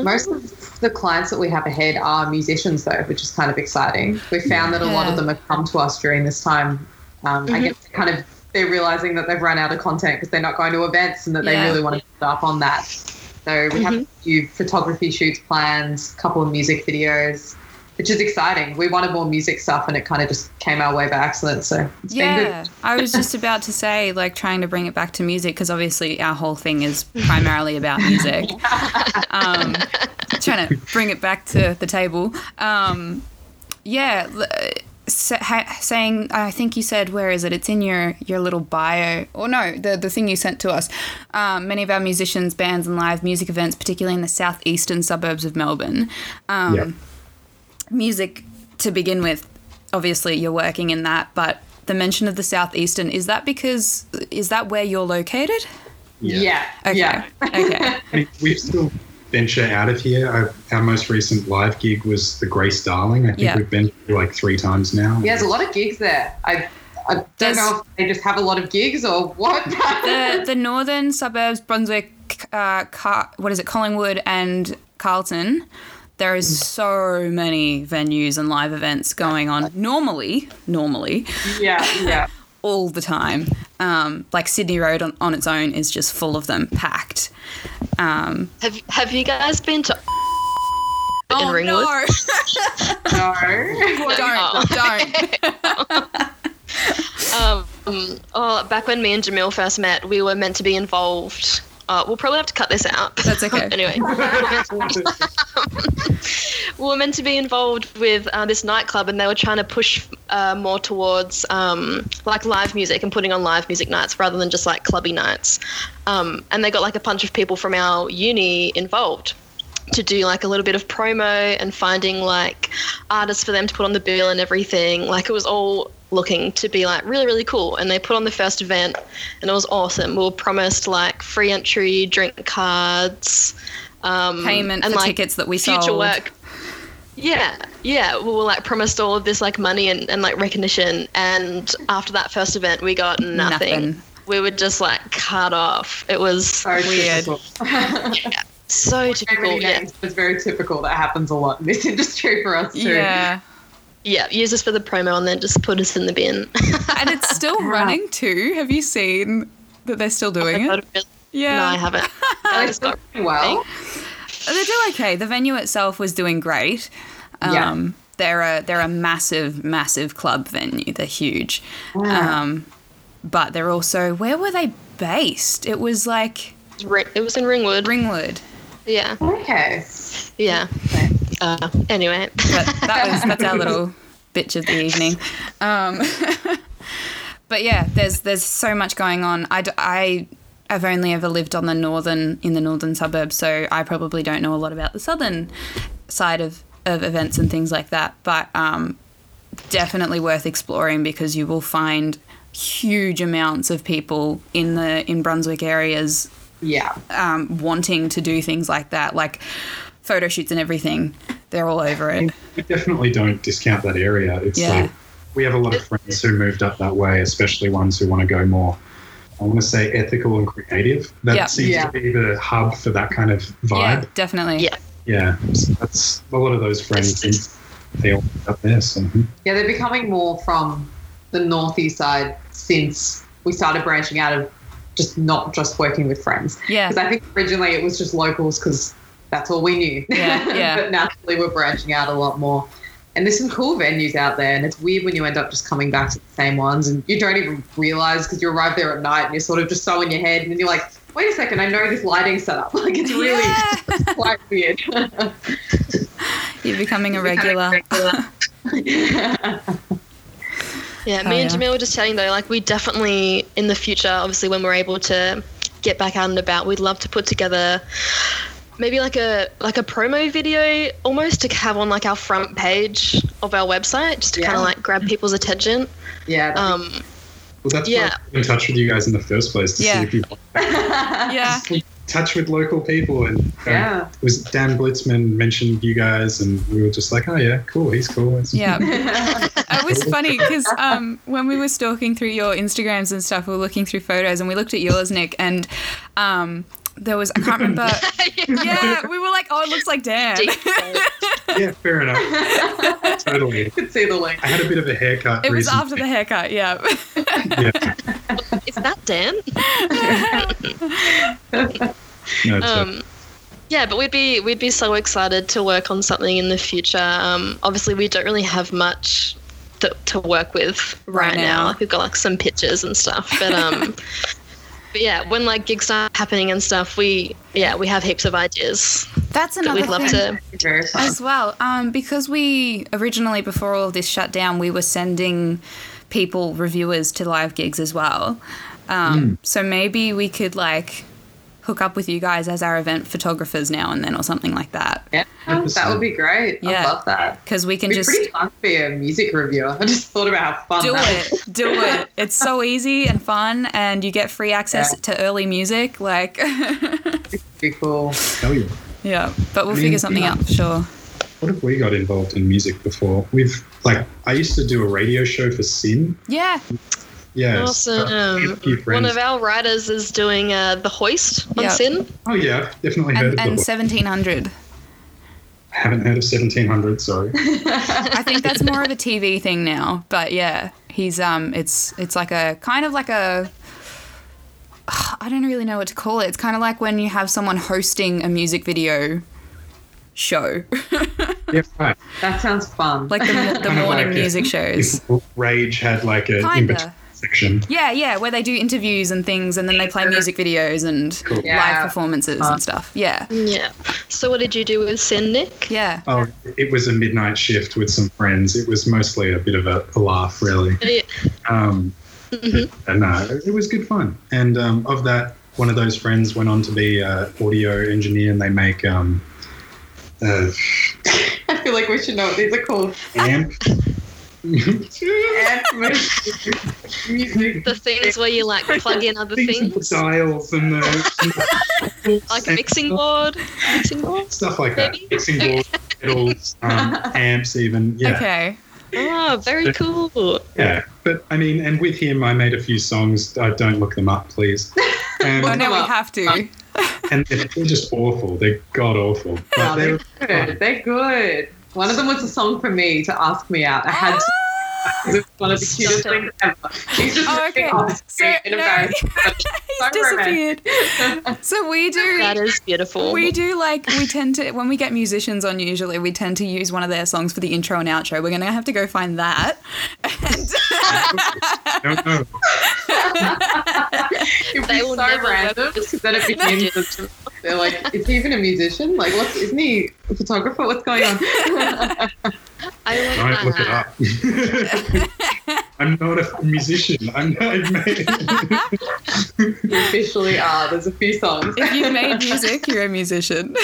Most of the clients that we have ahead are musicians, though, which is kind of exciting. We found that a lot of them have come to us during this time. Um, I Mhm. guess kind of they're realizing that they've run out of content because they're not going to events and that they really want to build up on that. So we have a few photography shoots planned, a couple of music videos, which is exciting. We wanted more music stuff and it kind of just came our way by accident. So it's been good. Yeah, I was just about to say, like, trying to bring it back to music because obviously our whole thing is primarily about music. *laughs* Um, trying to bring it back to the table. Um, yeah, l- sa- ha- saying, I think you said, where is it? It's in your your little bio, or no, the the thing you sent to us. Um, many of our musicians, bands, and live music events, particularly in the southeastern suburbs of Melbourne. Um, Yep. Music to begin with obviously you're working in that but the mention of the southeastern is that because is that where you're located Yeah. okay Yeah. okay I *laughs* mean, we still venture out of here. Our, our most recent live gig was the Grace Darling. I think Yeah. we've been like three times now. Yeah, there's a lot of gigs there. I, I don't There's- know if they just have a lot of gigs or what. *laughs* the the northern suburbs brunswick uh, Car- what is it collingwood and carlton there is so many venues and live events going on normally normally yeah, yeah. *laughs* all the time um, like sydney road on, on its own is just full of them packed um, Have Have you guys been to in oh Ringwood? no *laughs* No. don't don't *laughs* Um, oh, back when me and Jamil first met, we were meant to be involved. Uh, we'll probably have to cut this out. That's okay. *laughs* anyway, we were meant to be involved with uh, this nightclub, and they were trying to push uh, more towards um, like live music and putting on live music nights rather than just like clubby nights. Um, and they got like a bunch of people from our uni involved to do like a little bit of promo and finding like artists for them to put on the bill and everything. Like it was all looking to be like really really cool and they put on the first event and it was awesome we were promised like free entry drink cards um payment and for like tickets that we sold. future sold. work yeah yeah we were like promised all of this like money and, and like recognition and after that first event we got nothing, Nothing. we were just like cut off it was So Weird. typical. so typical yeah names, but It's very typical. That happens a lot in this *laughs* industry for us too. Yeah. Yeah, use us for the promo and then just put us in the bin. *laughs* And it's still running too. Have you seen that they're still doing it? Yeah. No, I haven't. *laughs* I just got well, They do okay. The venue itself was doing great. Um, Yeah. They're a they're a massive massive club venue. They're huge. Wow. Um, but they're also where were they based? It was like It was in Ringwood. Ringwood. Yeah, okay. yeah. Uh, anyway, But that was *laughs* that's our little bitch of the evening. Um, *laughs* but yeah, there's there's so much going on. I I have only ever lived on the northern in the northern suburbs, so I probably don't know a lot about the southern side of, of events and things like that. But um, definitely worth exploring because you will find huge amounts of people in the in Brunswick areas Yeah. um, wanting to do things like that, like photo shoots and everything. They're all over it. We definitely don't discount that area. It's Yeah. like we have a lot of friends who moved up that way, especially ones who want to go more. I want to say ethical and creative. That Yeah. seems Yeah. to be the hub for that kind of vibe. Yeah, vibe. definitely. Yeah. Yeah, so that's a lot of those friends. They all up there. So mhm. Yeah, they're becoming more from the northeast side since we started branching out of just not just working with friends. Yeah. Because I think originally it was just locals because that's all we knew. Yeah, yeah. *laughs* but naturally we're branching out a lot more. And there's some cool venues out there, and it's weird when you end up just coming back to the same ones and you don't even realize because you arrive there at night and you're sort of just so in your head, and then you're like, wait a second, I know this lighting setup. *laughs* Like it's really Yeah. *laughs* quite weird. You're becoming a regular. Yeah, Oh, me and yeah. Jamil were just chatting though, like we definitely in the future, obviously when we're able to get back out and about, we'd love to put together maybe like a like a promo video almost to have on like our front page of our website, just to Yeah. kind of like grab people's attention. yeah. Um, well, that's why Yeah. I got in touch with you guys in the first place to Yeah. see if you *laughs* Yeah. in touch with local people. And um, yeah. it was Dan Blitzman mentioned you guys, and we were just like, oh yeah, cool, he's cool. It's- Yeah. *laughs* It was funny because um, when we were stalking through your Instagrams and stuff, we were looking through photos and we looked at yours, Nick, and um, there was, I can't remember. *laughs* Yeah, we were like, oh, it looks like Dan. yeah, fair enough. *laughs* totally. You could see the link. I had a bit of a haircut. It was after the haircut, yeah. Yeah. *laughs* is that Dan? No, it's um, yeah, but we'd be we'd be so excited to work on something in the future. Um, obviously, we don't really have much to, to work with right, Right now. now. Like we've got like some pictures and stuff, but um, but yeah, when like gigs start happening and stuff, we yeah we have heaps of ideas That's that another we'd love thing. to. As well um, because we originally before all this shut down we were sending people reviewers to live gigs as well um, so maybe we could like hook up with you guys as our event photographers now and then or something like that Yeah, that would be great. Yeah. I love that. because we can It'd be just pretty fun to be a music reviewer. *laughs* I just thought about how fun do that it do it *laughs* it's so easy and fun and you get free access Yeah. to early music like *laughs* would be cool. hell yeah. yeah but we'll I mean, figure something yeah. out for sure What have we got involved in music before? We've like I used to do a radio show for SYN. yeah Yeah. Awesome. a few One of our writers is doing uh, the hoist on Yeah. SYN. oh yeah, definitely heard and, of and 1700 I haven't heard of 1700. Sorry. *laughs* I think that's more of a TV thing now. But yeah, he's um, it's it's like a kind of like a. I don't really know what to call it. It's kind of like when you have someone hosting a music video show, *laughs* yeah, right. That sounds fun. like the, the *laughs* morning like music if- shows. If Rage had like a in Kinda. between section. Yeah, yeah, where they do interviews and things, and then they play music videos and Cool. Yeah. live performances Fun. and stuff. Yeah, Yeah. So what did you do with SYN, Nick? yeah. Oh, it was a midnight shift with some friends. It was mostly a bit of a, a laugh, really. Yeah. Um, Mhm. and no, it was good fun. And um, of that, one of those friends went on to be an audio engineer, and they make um, uh, *laughs* I feel like we should know what these are called. amp. *laughs* Amp music. The things where you like plug in other Things and things, dials and the *laughs* like a mixing board, mixing board. stuff like that. Maybe? Mixing board, pedals, um, *laughs* amps, even. Yeah. Okay. Oh, very cool. Yeah, but I mean, and with him, I made a few songs. Uh, don't look them up, please. *laughs* And, Oh no, we up. have to. and they're they're just awful. They're god awful. Oh, But they're they're, good. They're good. One of them was a song for me to ask me out. I had to. Ah! It was one of the cutest Stop it. things ever. He's just Oh, ripping okay. So, in no, *laughs* he's So disappeared. So we *laughs* do. That is beautiful. We do like we tend to when we get musicians on. Usually, we tend to use one of their songs for the intro and outro. We're gonna have to go find that. And, don't know. *laughs* It'd They be will so never random work with because then it begins. With- They're like, is he even a musician? Like, what's isn't he a photographer? What's going on? *laughs* I love Don't look it up. *laughs* I'm not a musician. I'm not. Made- you *laughs* officially are. There's a few songs. if you've made music, you're a musician.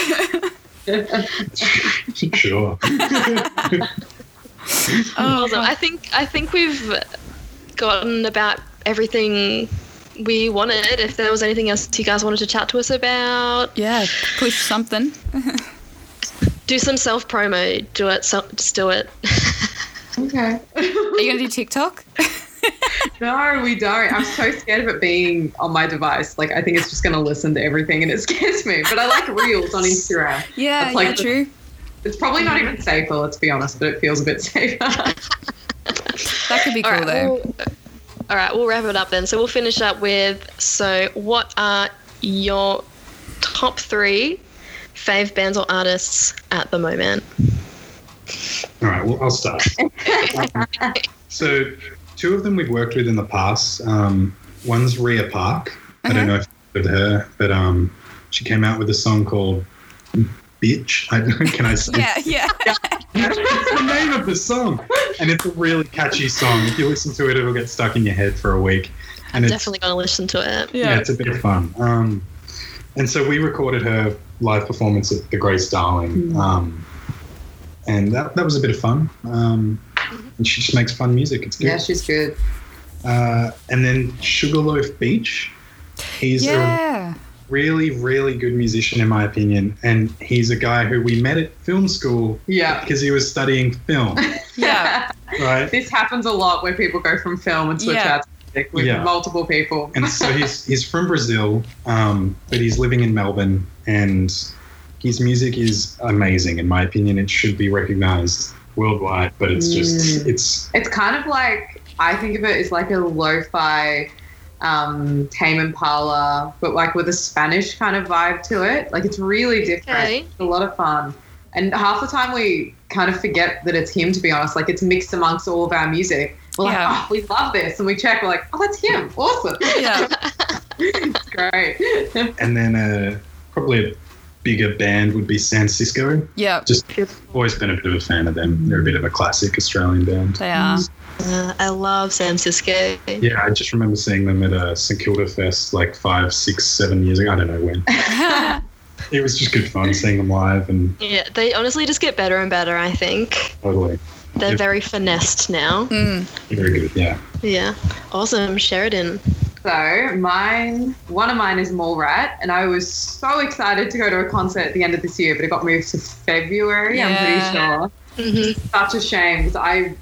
sure. Oh, Awesome. I think I think we've gotten about everything we wanted. If there was anything else you guys wanted to chat to us about, yeah, push something. do some self promo. Do it. So, just do it. *laughs* okay. Are you gonna do TikTok? *laughs* No, we don't. I'm so scared of it being on my device. Like, I think it's just going to listen to everything and it scares me. But I like Reels on Instagram. *laughs* Yeah, That's like yeah, the- true. It's probably not even safer, let's be honest, but it feels a bit safer. That could be cool All right. though. We'll, all right. We'll wrap it up then. So we'll finish up with. So, what are your top three fave bands or artists at the moment? All right. Well, I'll start. *laughs* so, two of them we've worked with in the past. Um, one's Rhea Park. I don't know if you've heard her, but um, she came out with a song called "Bitch." *laughs* I, can I say? Yeah, *laughs* yeah. That's the name of the song, and it's a really catchy song. If you listen to it, it'll get stuck in your head for a week. And it's Definitely going to listen to it. yeah, Yeah. it's a bit of fun. Um, and so we recorded her live performance at the Grace Darling, Mm. um, and that, that was a bit of fun. Um, and she just makes fun music. It's good. yeah, she's good. Uh, and then Sugarloaf Beach. He's a Yeah. Really, really good musician, in my opinion. And he's a guy who we met at film school Yeah. because he was studying film, *laughs* Yeah. right? this happens a lot where people go from film and switch Yeah. out to music with Yeah. multiple people. And so he's *laughs* he's from Brazil, um, but he's living in Melbourne, and his music is amazing, in my opinion. It should be recognized worldwide, but it's just Mm. it's It's kind of like I think of it as like a lo-fi um, Tame Impala, but like with a Spanish kind of vibe to it. Like it's really different. Okay. It's a lot of fun. And half the time we kind of forget that it's him. To be honest, like it's mixed amongst all of our music. We're like, Yeah. oh, we love this, and we check. We're like, oh, that's him. Awesome. Yeah. it's *laughs* *laughs* great. and then uh, probably a bigger band would be San Cisco. Yeah. Just always been a bit of a fan of them. They're a bit of a classic Australian band. They are. Uh, I love San Cisco. Yeah, I just remember seeing them at a St Kilda Fest like five, six, seven years ago. I don't know when. *laughs* It was just good fun seeing them live and Yeah, they honestly just get better and better. I think totally they're Yep. very finessed now. Mm. very good. Yeah. Yeah, awesome, Sheridan. So mine, one of mine is Mallrat, and I was so excited to go to a concert at the end of this year, but it got moved to February. I'm pretty Yeah. sure. hmm Such a shame because I,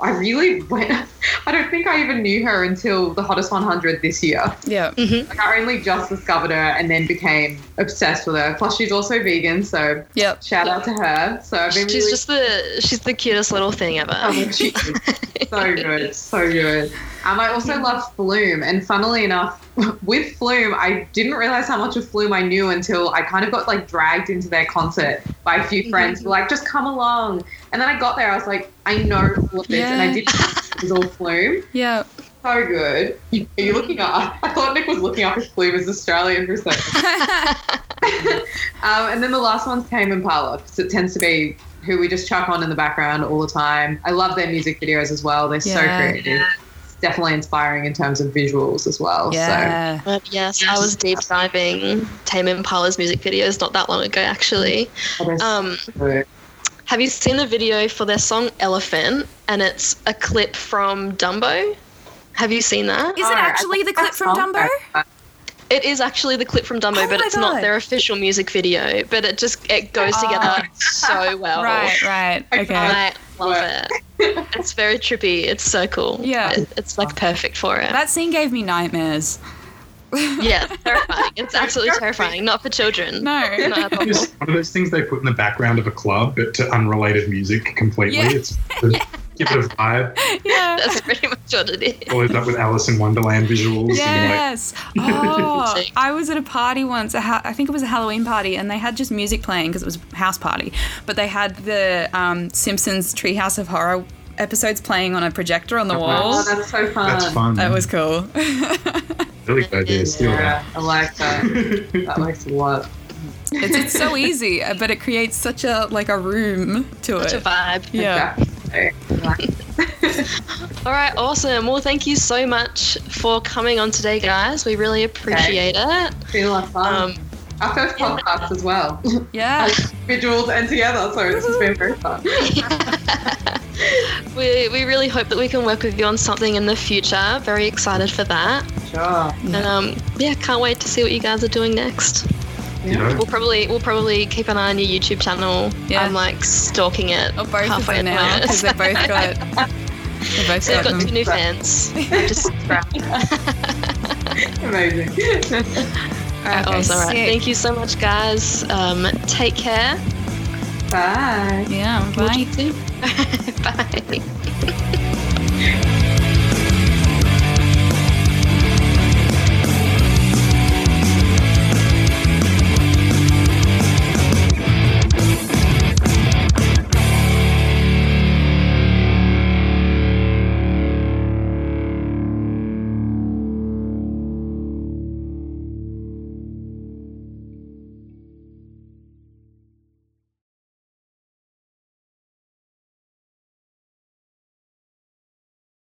I really went. *laughs* I don't think I even knew her until the Hottest 100 this year. Yeah. hmm Like I only just discovered her and then became obsessed with her. Plus, she's also vegan, so Yep. shout out to her. So I've been She's really just the she's the cutest little thing ever. Oh, she is *laughs* so good, so good. Um, I also love Flume, and funnily enough, *laughs* with Flume, I didn't realize how much of Flume I knew until I kind of got like dragged into their concert by a few friends who were like, "Just come along." And then I got there, I was like, "I know all of this," and I didn't. It was all Flume. Yeah. So good. You, are you looking up? I thought Nick was looking up if Flume is Australian for a second. *laughs* *laughs* Um, and then the last one's Tame Impala because it tends to be who we just chuck on in the background all the time. I love their music videos as well. They're so Yeah. creative. It's definitely inspiring in terms of visuals as well. Yeah. But yes, I was deep diving Tame Impala's music videos not that long ago, actually. Um, have you seen the video for their song Elephant? And it's a clip from Dumbo. Have you seen that? Is it actually the clip from. Dumbo? It is actually the clip from Dumbo, Oh but it's God. not their official music video. But it just it goes ah. together so well. Right, right. Okay. I love it. It's very trippy. It's so cool. Yeah. It- it's like perfect for it. That scene gave me nightmares. Yeah, terrifying. It's absolutely *laughs* terrifying. Not for children. No. Not at *laughs* all. Just one of those things they put in the background of a club, but to unrelated music completely. Yeah. It's to *laughs* give it a vibe. *laughs* yeah. That's pretty much what it is. Follows up with Alice in Wonderland visuals. And Yes. *laughs* Oh, I was at a party once. A ha- I think it was a Halloween party, and they had just music playing because it was a house party. But they had the um, Simpsons Treehouse of Horror episodes playing on a projector on the Oh, wall. Oh, that's so fun. that's fun. That was cool. *laughs* really good idea. Steal Yeah, I like that. that. That makes a lot. it's, it's so easy, uh, but it creates such a like a room to Such a it. vibe. Yeah. Exactly. Like- *laughs* All right, awesome. Well, thank you so much for coming on today, guys. We really appreciate it. It's been a lot of fun. Um, Our first podcast as well. *laughs* Yeah. As individuals and together, so this has been very fun. *laughs* we, we really hope that we can work with you on something in the future. Very excited for that. Sure. And um, yeah, can't wait to see what you guys are doing next. You know? We'll probably we'll probably keep an eye on your YouTube channel. Yeah. I'm like stalking it. Or both of halfway them now through. because they've both got. *laughs* They've both So you've got got two new fans. I'm *laughs* just Amazing. *laughs* Alright, Okay, awesome. All right. Thank you so much, guys. Um, take care. Bye. Yeah. Bye. Bye.